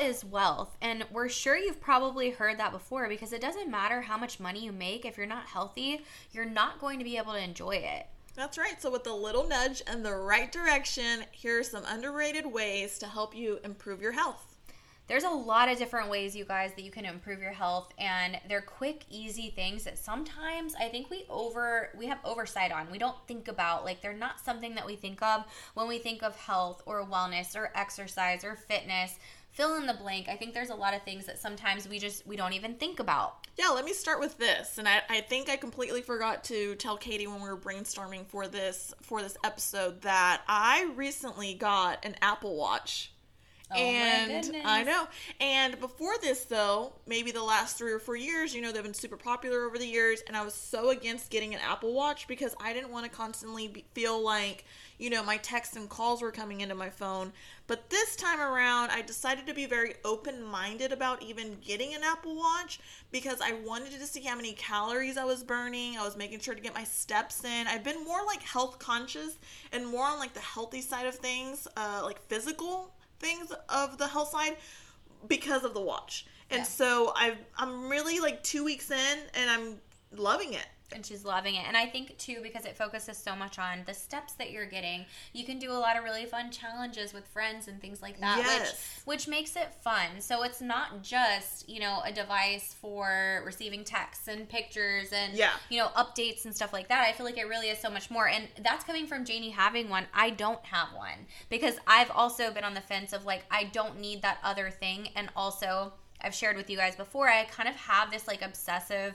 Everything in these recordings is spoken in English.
is wealth. And we're sure you've probably heard that before because it doesn't matter how much money you make. If you're not healthy, you're not going to be able to enjoy it. That's right. So, with a little nudge in the right direction, here are some underrated ways to help you improve your health. There's a lot of different ways, you guys, that you can improve your health, and they're quick, easy things that sometimes I think we over we have oversight on. We don't think about like they're not something that we think of when we think of health or wellness or exercise or fitness fill in the blank i think there's a lot of things that sometimes we just we don't even think about. Yeah let me start with this and I, I think i completely forgot to tell katie when we were brainstorming for this for this episode that i recently got an apple watch Oh and I know. And before this, though, maybe the last three or four years, you know, they've been super popular over the years. And I was so against getting an Apple Watch because I didn't want to constantly be, feel like, you know, my texts and calls were coming into my phone. But this time around, I decided to be very open minded about even getting an Apple Watch because I wanted to see how many calories I was burning. I was making sure to get my steps in. I've been more like health conscious and more on like the healthy side of things, uh, like physical things of the health side because of the watch. And yeah. so i I'm really like two weeks in and I'm loving it and she's loving it. And I think too because it focuses so much on the steps that you're getting. You can do a lot of really fun challenges with friends and things like that, yes. which which makes it fun. So it's not just you know a device for receiving texts and pictures and yeah. you know updates and stuff like that. I feel like it really is so much more. And that's coming from Janie having one. I don't have one because I've also been on the fence of like I don't need that other thing, and also. I've shared with you guys before, I kind of have this like obsessive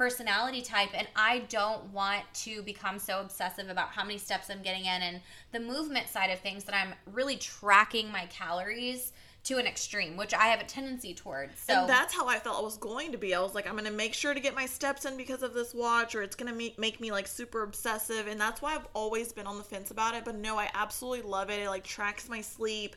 personality type and I don't want to become so obsessive about how many steps I'm getting in and the movement side of things that I'm really tracking my calories to an extreme, which I have a tendency towards. So and that's how I felt I was going to be. I was like, I'm going to make sure to get my steps in because of this watch, or it's going to make me like super obsessive. And that's why I've always been on the fence about it. But no, I absolutely love it. It like tracks my sleep.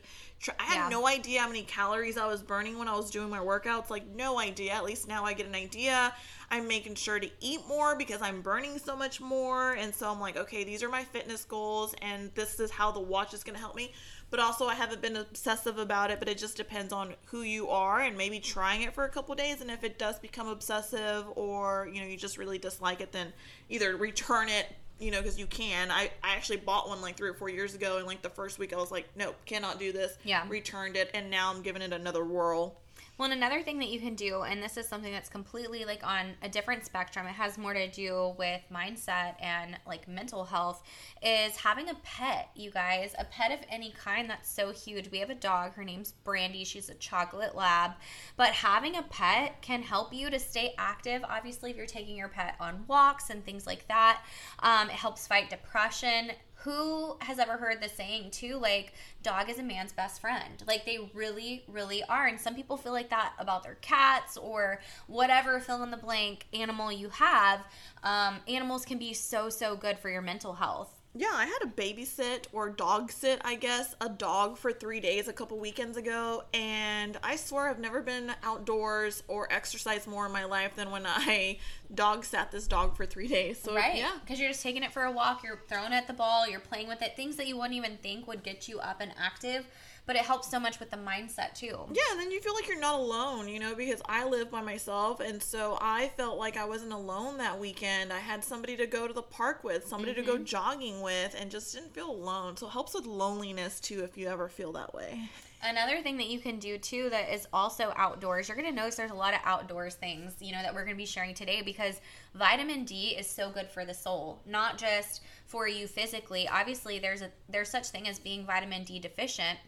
I had yeah. no idea how many calories I was burning when I was doing my workouts. Like, no idea. At least now I get an idea. I'm making sure to eat more because I'm burning so much more. And so I'm like, okay, these are my fitness goals, and this is how the watch is going to help me but also I haven't been obsessive about it. But it just depends on who you are and maybe trying it for a couple days. And if it does become obsessive or you know you just really dislike it, then either return it. You know, because you can. I, I actually bought one like three or four years ago, and like the first week I was like, nope, cannot do this. Yeah. Returned it, and now I'm giving it another whirl. Well, and another thing that you can do, and this is something that's completely like on a different spectrum, it has more to do with mindset and like mental health, is having a pet, you guys. A pet of any kind that's so huge. We have a dog, her name's Brandy, she's a chocolate lab. But having a pet can help you to stay active. Obviously, if you're taking your pet on walks and things like that, um, it helps fight depression who has ever heard the saying too like dog is a man's best friend? Like they really really are. And some people feel like that about their cats or whatever fill in the blank animal you have. Um, animals can be so so good for your mental health yeah, I had a babysit or dog sit, I guess, a dog for three days a couple weekends ago, and I swear I've never been outdoors or exercised more in my life than when I dog sat this dog for three days. So right, yeah, because you're just taking it for a walk, you're throwing at the ball, you're playing with it, things that you wouldn't even think would get you up and active but it helps so much with the mindset too. Yeah, and then you feel like you're not alone, you know, because I live by myself and so I felt like I wasn't alone that weekend. I had somebody to go to the park with, somebody mm-hmm. to go mm-hmm. jogging with and just didn't feel alone. So it helps with loneliness too if you ever feel that way. Another thing that you can do too that is also outdoors, you're going to notice there's a lot of outdoors things, you know, that we're going to be sharing today because vitamin D is so good for the soul, not just for you physically. Obviously, there's a there's such thing as being vitamin D deficient,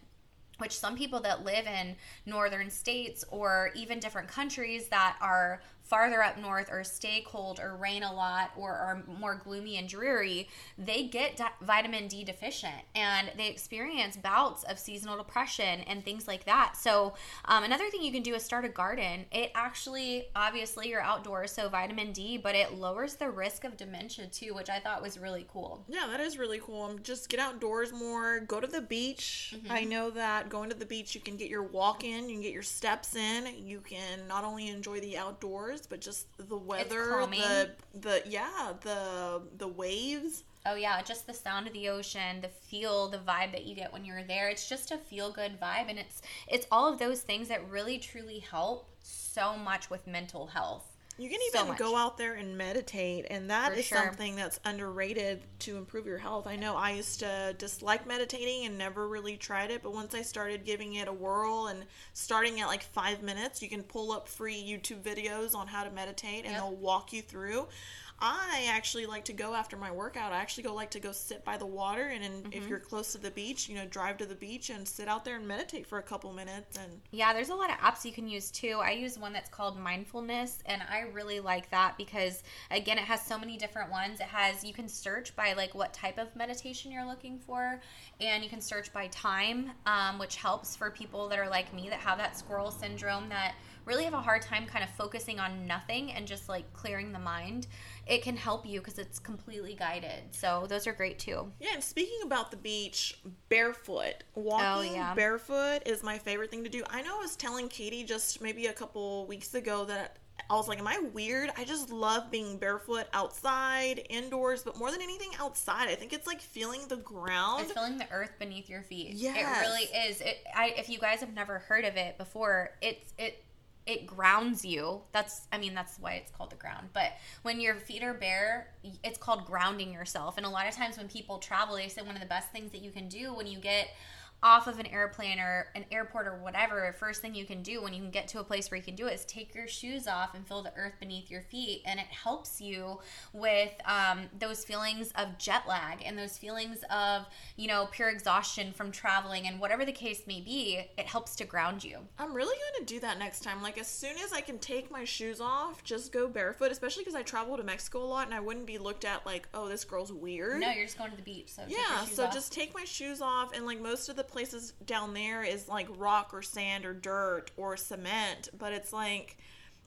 which some people that live in northern states or even different countries that are farther up north or stay cold or rain a lot or are more gloomy and dreary, they get di- vitamin D deficient and they experience bouts of seasonal depression and things like that. So, um, another thing you can do is start a garden. It actually, obviously, you're outdoors, so vitamin D, but it lowers the risk of dementia too, which I thought was really cool. Yeah, that is really cool. Um, just get outdoors more, go to the beach. Mm-hmm. I know that going to the beach, you can get your walk in, you can get your steps in, you can not only enjoy the outdoors but just the weather, the the yeah, the the waves. Oh yeah, just the sound of the ocean, the feel, the vibe that you get when you're there. It's just a feel good vibe and it's it's all of those things that really truly help so much with mental health. You can even much. go out there and meditate, and that For is sure. something that's underrated to improve your health. I know I used to dislike meditating and never really tried it, but once I started giving it a whirl and starting at like five minutes, you can pull up free YouTube videos on how to meditate, and Yep. they'll walk you through. I actually like to go after my workout. I actually go like to go sit by the water, and, and Mm-hmm. if you're close to the beach, you know, drive to the beach and sit out there and meditate for a couple minutes. And Yeah, there's a lot of apps you can use too. I use one that's called Mindfulness, and I really like that because, again, it has so many different ones. It has, you can search by like what type of meditation you're looking for, and you can search by time, um, which helps for people that are like me that have that squirrel syndrome that really have a hard time kind of focusing on nothing and just like clearing the mind. It can help you because it's completely guided. So, those are great too. Yeah, and speaking about the beach, barefoot. Oh, Walking Oh, yeah. barefoot is my favorite thing to do. I know I was telling Katie just maybe a couple weeks ago that I was like, Am I weird? I just love being barefoot outside, indoors, but more than anything outside. I think it's like feeling the ground. It's feeling the earth beneath your feet. Yeah. It really is. It I if you guys have never heard of it before, it's it it grounds you. That's I mean that's why it's called the ground. But when your feet are bare, it's called grounding yourself. And a lot of times when people travel, they say one of the best things that you can do when you get off of an airplane or an airport or whatever, first thing you can do when you can get to a place where you can do it is take your shoes off and feel the earth beneath your feet. And it helps you with um, those feelings of jet lag and those feelings of, you know, pure exhaustion from traveling and whatever the case may be, it helps to ground you. I'm really going to do that next time. Like, as soon as I can take my shoes off, just go barefoot, especially because I travel to Mexico a lot and I wouldn't be looked at like, oh, this girl's weird. No, you're just going to the beach. So Yeah, so off. just take my shoes off, and like most of the places down there is like rock or sand or dirt or cement, but it's like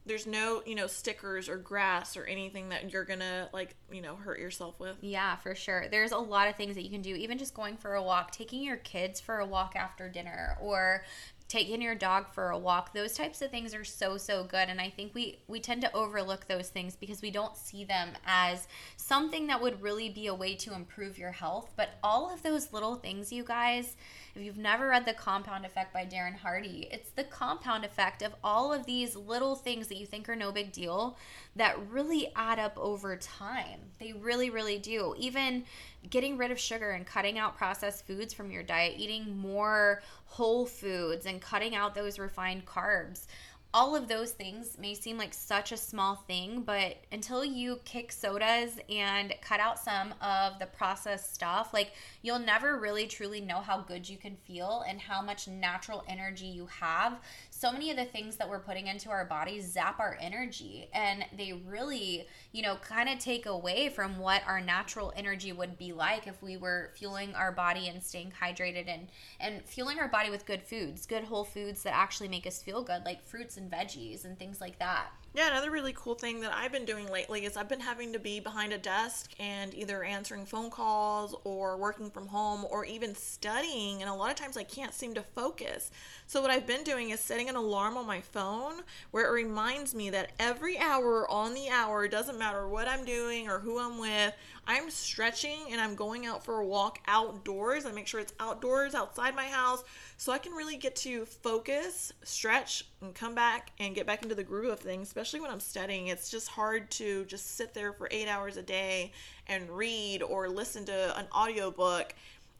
there's no, you know, stickers or grass or anything that you're gonna like, you know, hurt yourself with. Yeah, for sure. There's a lot of things that you can do, even just going for a walk, taking your kids for a walk after dinner, or taking your dog for a walk. Those types of things are so so good and I think we we tend to overlook those things because we don't see them as something that would really be a way to improve your health, but all of those little things you guys if you've never read The Compound Effect by Darren Hardy, it's the compound effect of all of these little things that you think are no big deal that really add up over time. They really, really do. Even getting rid of sugar and cutting out processed foods from your diet, eating more whole foods and cutting out those refined carbs. All of those things may seem like such a small thing, but until you kick sodas and cut out some of the processed stuff, like you'll never really truly know how good you can feel and how much natural energy you have. So many of the things that we're putting into our bodies zap our energy and they really, you know, kind of take away from what our natural energy would be like if we were fueling our body and staying hydrated and and fueling our body with good foods, good whole foods that actually make us feel good like fruits and veggies and things like that. Yeah, another really cool thing that I've been doing lately is I've been having to be behind a desk and either answering phone calls or working from home or even studying. And a lot of times I can't seem to focus. So, what I've been doing is setting an alarm on my phone where it reminds me that every hour on the hour, doesn't matter what I'm doing or who I'm with, I'm stretching and I'm going out for a walk outdoors. I make sure it's outdoors, outside my house, so I can really get to focus, stretch, and come back and get back into the groove of things, especially when I'm studying. It's just hard to just sit there for eight hours a day and read or listen to an audiobook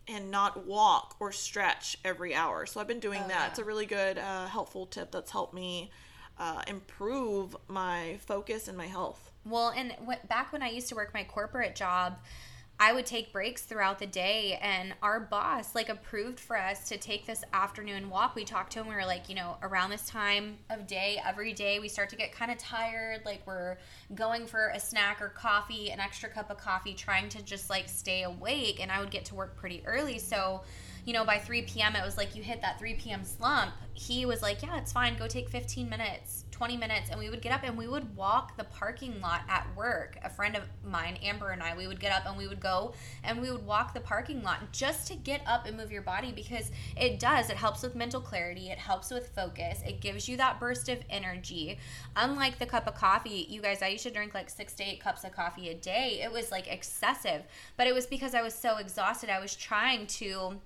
and not walk or stretch every hour. So I've been doing Oh, that. yeah. It's a really good, uh, helpful tip that's helped me uh, improve my focus and my health. Well, and w- back when I used to work my corporate job, I would take breaks throughout the day, and our boss like approved for us to take this afternoon walk. We talked to him. We were like, you know, around this time of day, every day, we start to get kind of tired. Like we're going for a snack or coffee, an extra cup of coffee, trying to just like stay awake. And I would get to work pretty early, so you know, by 3 p.m., it was like you hit that 3 p.m. slump. He was like, yeah, it's fine. Go take 15 minutes, 20 minutes. And we would get up and we would walk the parking lot at work. A friend of mine, Amber, and I, we would get up and we would go and we would walk the parking lot just to get up and move your body because it does. It helps with mental clarity, it helps with focus, it gives you that burst of energy. Unlike the cup of coffee, you guys, I used to drink like six to eight cups of coffee a day. It was like excessive, but it was because I was so exhausted. I was trying to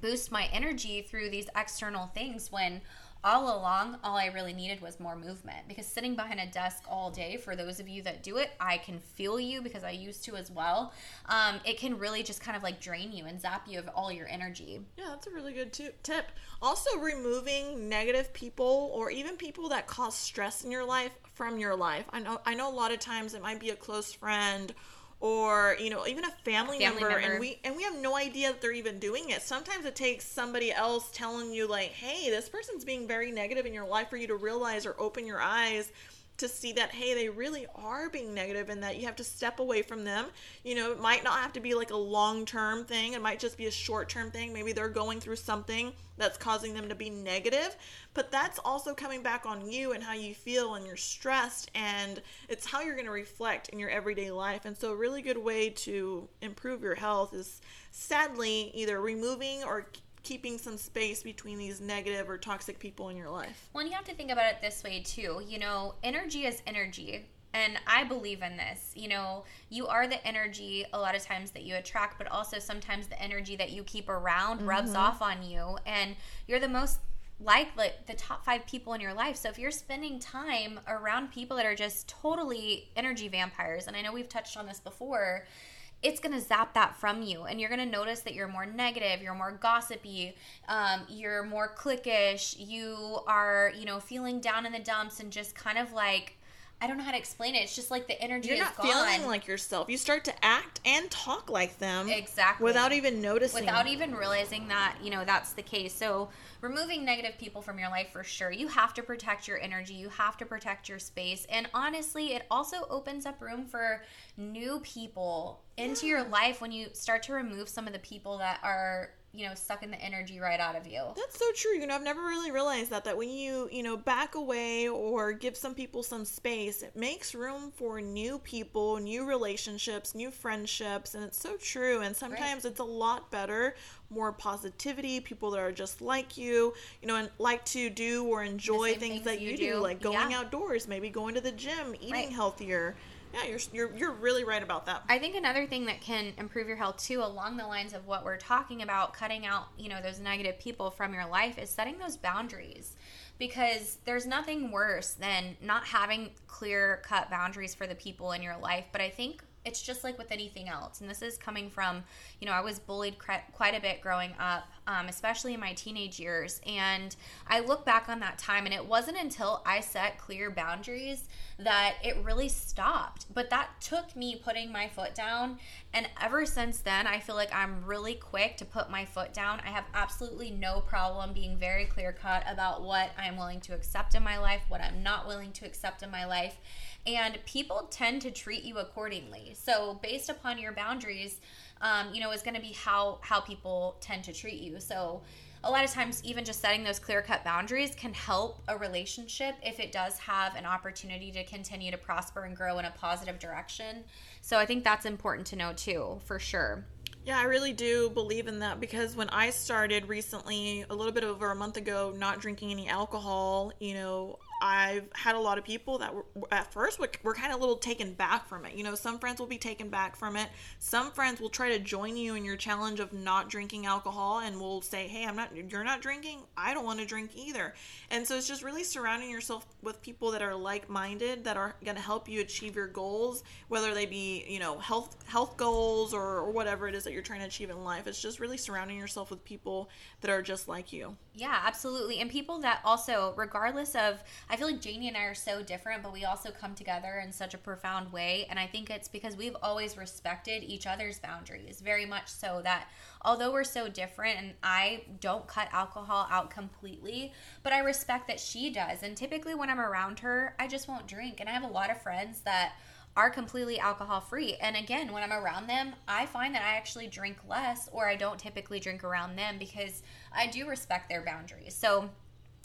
boost my energy through these external things when all along all i really needed was more movement. Because sitting behind a desk all day for those of you that do it i can feel you because i used to as well. Um, it can really just kind of like drain you and zap you of all your energy. Yeah that's a really good t- tip. Also removing negative people or even people that cause stress in your life from your life. I know i know a lot of times it might be a close friend or you know even a family, family member, member, and we and we have no idea that they're even doing it. Sometimes it takes somebody else telling you like hey this person's being very negative in your life for you to realize or open your eyes to see that hey they really are being negative and that you have to step away from them. You know it might not have to be like a long term thing. It might just be a short term thing. Maybe they're going through something that's causing them to be negative. But that's also coming back on you and how you feel and you're stressed and it's how you're going to reflect in your everyday life. And so a really good way to improve your health is sadly either removing or keeping some space between these negative or toxic people in your life. Well, and you have to think about it this way too. You know, energy is energy. And I believe in this. You know, you are the energy a lot of times that you attract, but also sometimes the energy that you keep around mm-hmm. rubs off on you. And you're the most like like the top five people in your life. So if you're spending time around people that are just totally energy vampires, and I know we've touched on this before, it's going to zap that from you and you're going to notice that you're more negative you're more gossipy um, you're more cliquish you are you know feeling down in the dumps and just kind of like I don't know how to explain it. It's just like the energy You're not gone. feeling like yourself. You start to act and talk like them. Exactly. Without even noticing. Without even realizing that, you know, that's the case. So, removing negative people from your life for sure. You have to protect your energy. You have to protect your space. And honestly, it also opens up room for new people into yeah. your life when you start to remove some of the people that are you know sucking the energy right out of you that's so true you know i've never really realized that that when you you know back away or give some people some space it makes room for new people new relationships new friendships and it's so true and sometimes right. it's a lot better more positivity people that are just like you you know and like to do or enjoy things, things, that you, do. do. like going yeah. outdoors maybe going to the gym eating right. healthier yeah, you're, you're you're really right about that. I think another thing that can improve your health too, along the lines of what we're talking about, cutting out you know those negative people from your life, is setting those boundaries. Because there's nothing worse than not having clear cut boundaries for the people in your life. But I think it's just like with anything else. And this is coming from, you know, I was bullied quite a bit growing up, um, especially in my teenage years. And I look back on that time, and it wasn't until I set clear boundaries that it really stopped. But that took me putting my foot down. And ever since then, I feel like I'm really quick to put my foot down. I have absolutely no problem being very clear cut about what I'm willing to accept in my life, what I'm not willing to accept in my life and people tend to treat you accordingly. So based upon your boundaries, um, you know, is going to be how how people tend to treat you. So a lot of times even just setting those clear cut boundaries can help a relationship if it does have an opportunity to continue to prosper and grow in a positive direction so i think that's important to know too for sure yeah, I really do believe in that because when I started recently, a little bit over a month ago, not drinking any alcohol, you know, I've had a lot of people that were at first were, were kind of a little taken back from it. You know, some friends will be taken back from it. Some friends will try to join you in your challenge of not drinking alcohol and will say, "Hey, I'm not you're not drinking. I don't want to drink either." And so it's just really surrounding yourself with people that are like-minded that are going to help you achieve your goals, whether they be, you know, health health goals or, or whatever it is that you're trying to achieve in life. It's just really surrounding yourself with people that are just like you. Yeah, absolutely. And people that also regardless of I feel like Janie and I are so different, but we also come together in such a profound way. And I think it's because we've always respected each other's boundaries, very much so that although we're so different and I don't cut alcohol out completely, but I respect that she does. And typically when I'm around her, I just won't drink. And I have a lot of friends that are completely alcohol free. And again, when I'm around them, I find that I actually drink less or I don't typically drink around them because I do respect their boundaries. So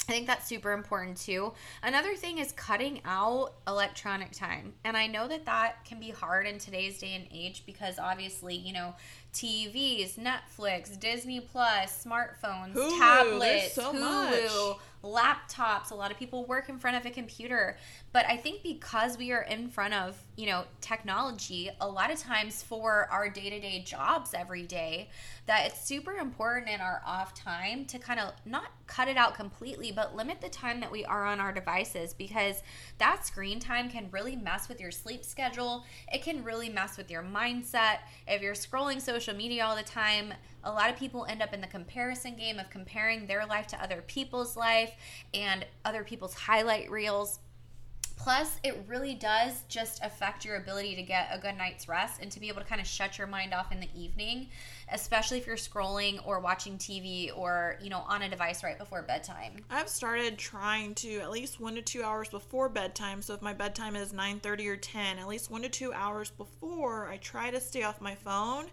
I think that's super important too. Another thing is cutting out electronic time. And I know that that can be hard in today's day and age because obviously, you know, TVs, Netflix, Disney Plus, smartphones, Hulu, tablets, so Hulu, laptops. A lot of people work in front of a computer. But I think because we are in front of, you know, technology, a lot of times for our day-to-day jobs every day, that it's super important in our off time to kind of not cut it out completely, but limit the time that we are on our devices because that screen time can really mess with your sleep schedule. It can really mess with your mindset. If you're scrolling social media all the time, a lot of people end up in the comparison game of comparing their life to other people's life and other people's highlight reels. Plus, it really does just affect your ability to get a good night's rest and to be able to kind of shut your mind off in the evening especially if you're scrolling or watching TV or, you know, on a device right before bedtime. I've started trying to at least 1 to 2 hours before bedtime. So if my bedtime is 9:30 or 10, at least 1 to 2 hours before, I try to stay off my phone.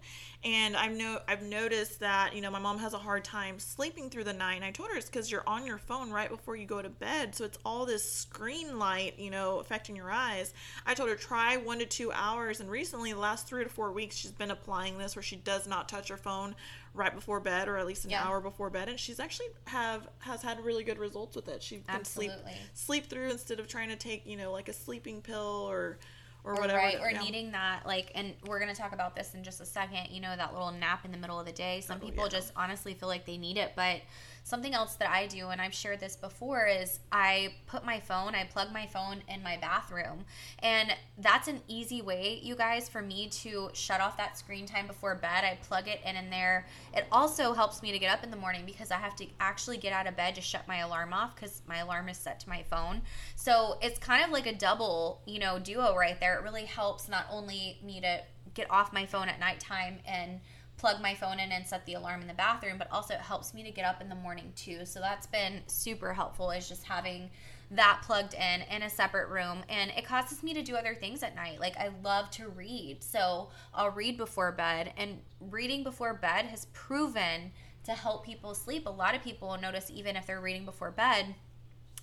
And I've no I've noticed that, you know, my mom has a hard time sleeping through the night. And I told her it's cuz you're on your phone right before you go to bed. So it's all this screen light, you know, affecting your eyes. I told her try 1 to 2 hours and recently the last 3 to 4 weeks she's been applying this where she does not touch touch her phone right before bed or at least an yeah. hour before bed and she's actually have has had really good results with it she can Absolutely. sleep sleep through instead of trying to take you know like a sleeping pill or or, or whatever right or yeah. needing that like and we're going to talk about this in just a second you know that little nap in the middle of the day some oh, people yeah. just honestly feel like they need it but something else that I do, and I've shared this before, is I put my phone, I plug my phone in my bathroom. And that's an easy way, you guys, for me to shut off that screen time before bed. I plug it in in there. It also helps me to get up in the morning because I have to actually get out of bed to shut my alarm off because my alarm is set to my phone. So it's kind of like a double, you know, duo right there. It really helps not only me to get off my phone at nighttime and plug my phone in and set the alarm in the bathroom, but also it helps me to get up in the morning too. So that's been super helpful is just having that plugged in in a separate room and it causes me to do other things at night. Like I love to read. So I'll read before bed and reading before bed has proven to help people sleep. A lot of people notice even if they're reading before bed,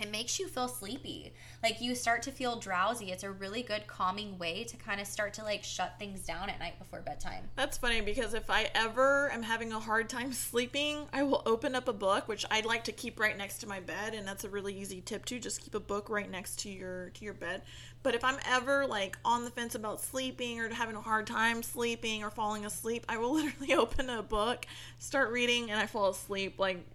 it makes you feel sleepy. Like you start to feel drowsy. It's a really good calming way to kind of start to like shut things down at night before bedtime. That's funny because if I ever am having a hard time sleeping, I will open up a book, which I'd like to keep right next to my bed, and that's a really easy tip too. Just keep a book right next to your to your bed. But if I'm ever like on the fence about sleeping or having a hard time sleeping or falling asleep, I will literally open a book, start reading, and I fall asleep like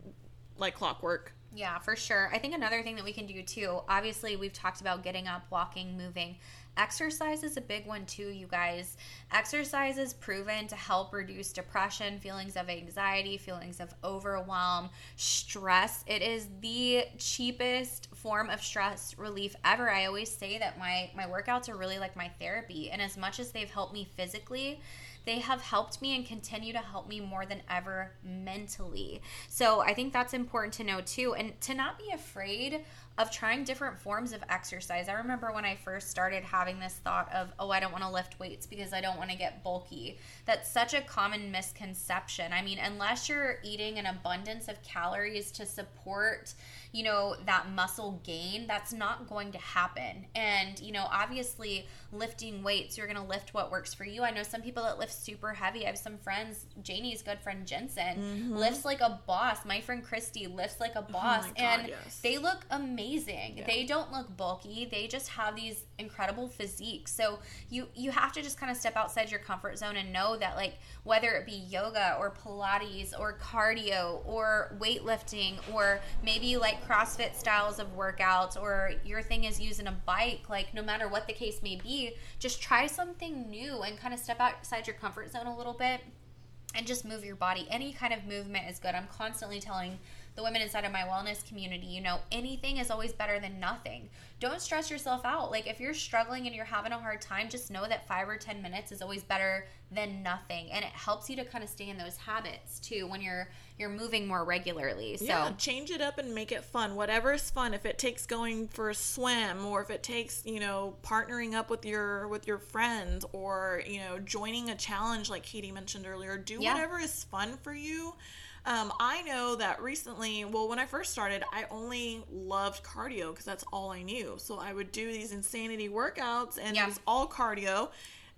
like clockwork. Yeah, for sure. I think another thing that we can do too, obviously, we've talked about getting up, walking, moving. Exercise is a big one too, you guys. Exercise is proven to help reduce depression, feelings of anxiety, feelings of overwhelm, stress. It is the cheapest form of stress relief ever. I always say that my my workouts are really like my therapy, and as much as they've helped me physically, they have helped me and continue to help me more than ever mentally. So I think that's important to know too, and to not be afraid of trying different forms of exercise. I remember when I first started having this thought of, oh, I don't want to lift weights because I don't want to get bulky. That's such a common misconception. I mean, unless you're eating an abundance of calories to support you know, that muscle gain, that's not going to happen. And, you know, obviously lifting weights, you're going to lift what works for you. I know some people that lift super heavy. I have some friends, Janie's good friend Jensen mm-hmm. lifts like a boss. My friend Christy lifts like a oh boss. Oh God, and yes. they look amazing. Yeah. They don't look bulky. They just have these incredible physiques. So you you have to just kind of step outside your comfort zone and know that like whether it be yoga or Pilates or cardio or weightlifting or maybe like CrossFit styles of workouts or your thing is using a bike, like no matter what the case may be, just try something new and kind of step outside your comfort zone a little bit and just move your body. Any kind of movement is good. I'm constantly telling the women inside of my wellness community, you know, anything is always better than nothing. Don't stress yourself out. Like if you're struggling and you're having a hard time, just know that 5 or 10 minutes is always better than nothing and it helps you to kind of stay in those habits too when you're you're moving more regularly. So yeah, change it up and make it fun. Whatever is fun. If it takes going for a swim or if it takes, you know, partnering up with your with your friends or, you know, joining a challenge like Katie mentioned earlier, do Yeah. whatever is fun for you. Um, I know that recently, well, when I first started, I only loved cardio because that's all I knew. So I would do these insanity workouts and Yeah. it was all cardio.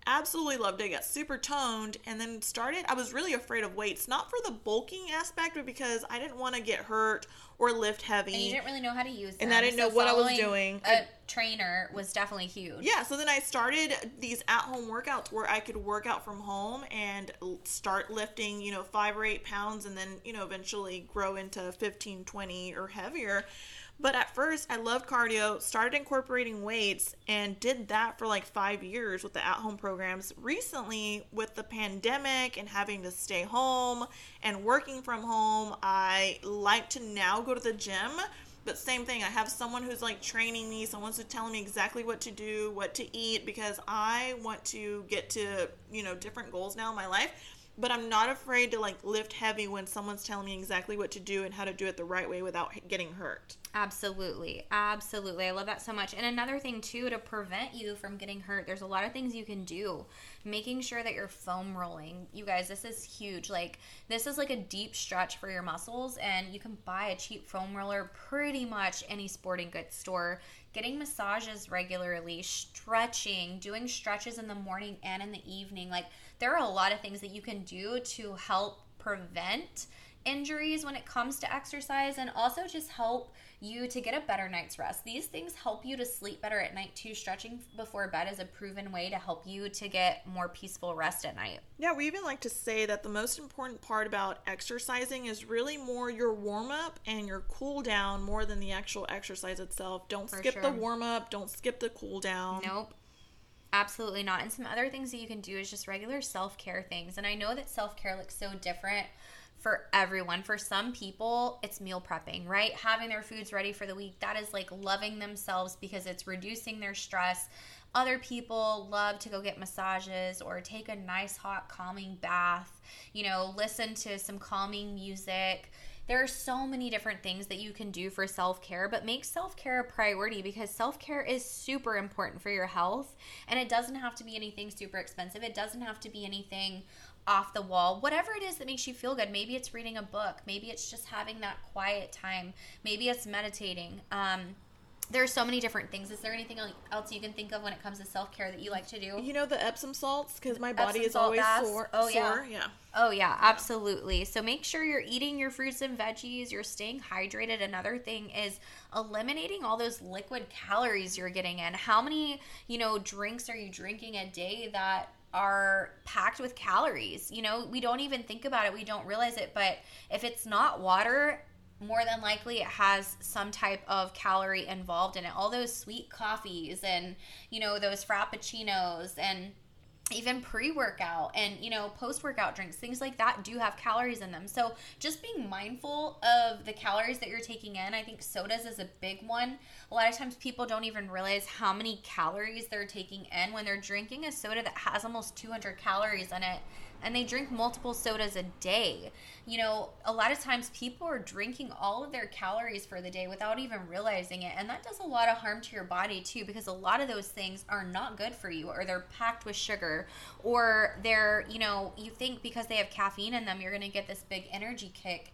Absolutely loved it. Got super toned and then started. I was really afraid of weights, not for the bulking aspect, but because I didn't want to get hurt or lift heavy. and you didn't really know how to use them. And I didn't know what I was doing. A trainer was definitely huge. Yeah, so then I started these at home workouts where I could work out from home and start lifting, you know, five or eight pounds and then, you know, eventually grow into 15, 20 or heavier. But at first, I loved cardio, started incorporating weights, and did that for like five years with the at home programs. Recently, with the pandemic and having to stay home and working from home, I like to now go to the gym but same thing, I have someone who's like training me, someone's who's telling me exactly what to do, what to eat, because I want to get to, you know, different goals now in my life. But I'm not afraid to like lift heavy when someone's telling me exactly what to do and how to do it the right way without getting hurt. Absolutely. Absolutely. I love that so much. And another thing, too, to prevent you from getting hurt, there's a lot of things you can do. Making sure that you're foam rolling. You guys, this is huge. Like, this is like a deep stretch for your muscles, and you can buy a cheap foam roller pretty much any sporting goods store. Getting massages regularly, stretching, doing stretches in the morning and in the evening. Like, there are a lot of things that you can do to help prevent injuries when it comes to exercise and also just help you to get a better night's rest. These things help you to sleep better at night too. Stretching before bed is a proven way to help you to get more peaceful rest at night. Yeah, we even like to say that the most important part about exercising is really more your warm up and your cool down more than the actual exercise itself. Don't For skip the warm up, don't skip the cool down. Nope. Absolutely not. And some other things that you can do is just regular self care things. And I know that self care looks so different for everyone. For some people, it's meal prepping, right? Having their foods ready for the week. That is like loving themselves because it's reducing their stress. Other people love to go get massages or take a nice hot calming bath, you know, listen to some calming music. There are so many different things that you can do for self care, but make self care a priority because self care is super important for your health. And it doesn't have to be anything super expensive, it doesn't have to be anything off the wall. Whatever it is that makes you feel good. Maybe it's reading a book, maybe it's just having that quiet time, maybe it's meditating. Um, there are so many different things. Is there anything else you can think of when it comes to self care that you like to do? You know the Epsom salts because my body Epsom is always baths? sore. Oh, yeah. sore. yeah. Oh yeah, absolutely. So make sure you're eating your fruits and veggies, you're staying hydrated. Another thing is eliminating all those liquid calories you're getting in. How many, you know, drinks are you drinking a day that are packed with calories? You know, we don't even think about it, we don't realize it, but if it's not water, more than likely it has some type of calorie involved in it. All those sweet coffees and, you know, those frappuccinos and even pre-workout and you know post-workout drinks things like that do have calories in them. So just being mindful of the calories that you're taking in i think sodas is a big one. A lot of times people don't even realize how many calories they're taking in when they're drinking a soda that has almost 200 calories in it and they drink multiple sodas a day. You know, a lot of times people are drinking all of their calories for the day without even realizing it. And that does a lot of harm to your body too, because a lot of those things are not good for you, or they're packed with sugar, or they're, you know, you think because they have caffeine in them, you're going to get this big energy kick.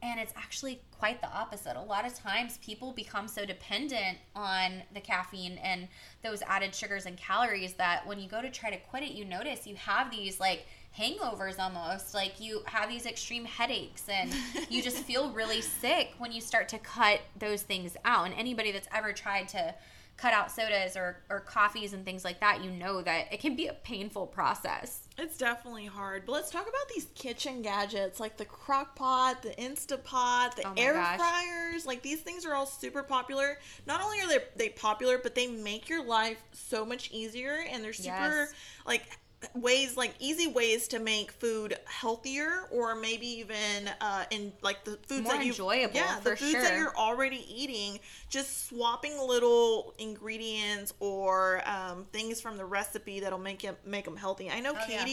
And it's actually quite the opposite. A lot of times people become so dependent on the caffeine and those added sugars and calories that when you go to try to quit it, you notice you have these like hangovers almost. Like you have these extreme headaches and you just feel really sick when you start to cut those things out. And anybody that's ever tried to cut out sodas or, or coffees and things like that, you know that it can be a painful process. It's definitely hard. But let's talk about these kitchen gadgets like the crock pot, the Instapot, the Oh air gosh. fryers. Like these things are all super popular. Not only are they, they popular, but they make your life so much easier and they're super Yes. like ways like easy ways to make food healthier or maybe even uh in like the foods More that you enjoyable, yeah the foods that sure. you're already eating just swapping little ingredients or um, things from the recipe that'll make it make them healthy i know Oh, yeah.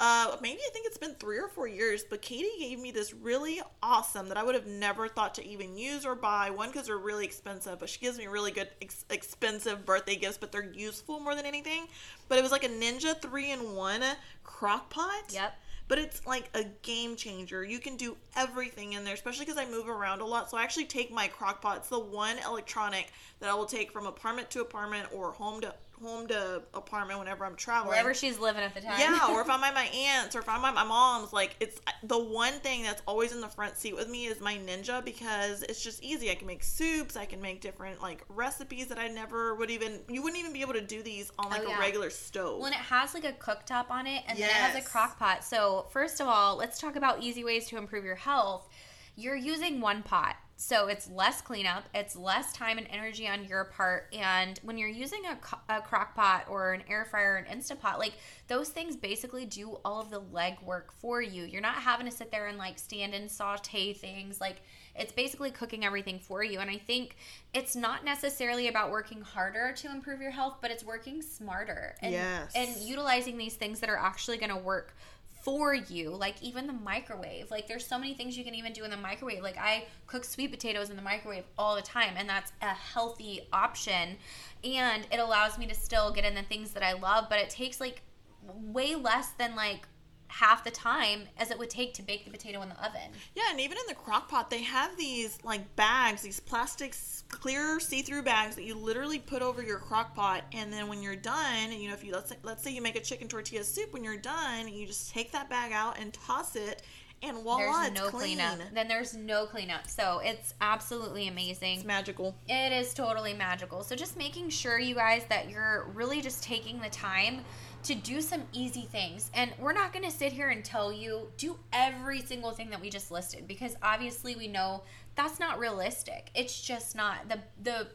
Uh, maybe I think it's been three or four years, but Katie gave me this really awesome that I would have never thought to even use or buy. One, because they're really expensive, but she gives me really good, ex- expensive birthday gifts, but they're useful more than anything. But it was like a Ninja 3 in 1 crock pot. Yep. But it's like a game changer. You can do everything in there, especially because I move around a lot. So I actually take my crock pot. It's the one electronic that I will take from apartment to apartment or home to home to apartment whenever I'm traveling. Wherever she's living at the time. Yeah, or if I'm at my aunt's or if I'm at my mom's, like it's the one thing that's always in the front seat with me is my Ninja because it's just easy. I can make soups, I can make different like recipes that I never would even you wouldn't even be able to do these on like Oh, a regular stove. Well, and it has like a cooktop on it, and then it has a Yes. crock pot. So, first of all, let's talk about easy ways to improve your health. You're using one pot, so it's less cleanup, it's less time and energy on your part. And when you're using a, co- a crock pot or an air fryer or an instant pot, like those things basically do all of the leg work for you. You're not having to sit there and like stand and saute things. Like it's basically cooking everything for you. And I think it's not necessarily about working harder to improve your health, but it's working smarter and Yes. and utilizing these things that are actually going to work for you like even the microwave. Like there's so many things you can even do in the microwave. Like i cook sweet potatoes in the microwave all the time and that's a healthy option. And it allows me to still get in the things that i love but it takes like way less than like half the time as it would take to bake the potato in the oven Yeah, and even in the crock pot, they have these like bags, these plastic clear see-through bags that you literally put over your crock pot, and then when you're done, you know, if you let's say, let's say you make a chicken tortilla soup, when you're done, you just take that bag out and toss it, and voila, there's it's no clean. cleanup then there's no cleanup so it's absolutely amazing It's magical. It is totally magical. So just making sure you guys that you're really just taking the time to do some easy things. And we're not going to sit here and tell you do every single thing that we just listed because obviously we know that's not realistic. It's just not the the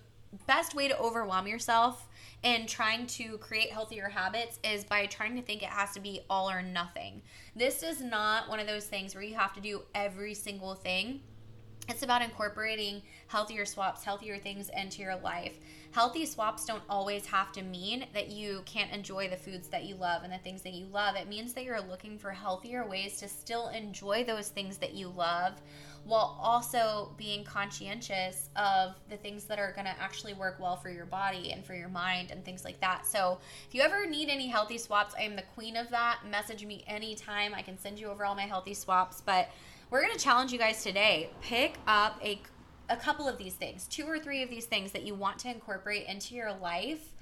best way to overwhelm yourself in trying to create healthier habits is by trying to think it has to be all or nothing. This is not one of those things where you have to do every single thing. It's about incorporating healthier swaps, healthier things into your life. Healthy swaps don't always have to mean that you can't enjoy the foods that you love and the things that you love. It means that you're looking for healthier ways to still enjoy those things that you love while also being conscientious of the things that are going to actually work well for your body and for your mind and things like that. So, if you ever need any healthy swaps, I am the queen of that. Message me anytime. I can send you over all my healthy swaps, but we're going to challenge you guys today. Pick up a a couple of these things, two or three of these things that you want to incorporate into your life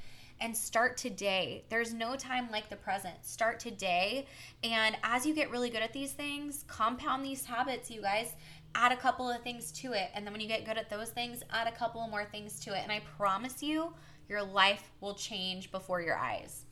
and start today. There's no time like the present. Start today. And as you get really good at these things, compound these habits, you guys. Add a couple of things to it. And then when you get good at those things, add a couple more things to it. And I promise you, your life will change before your eyes.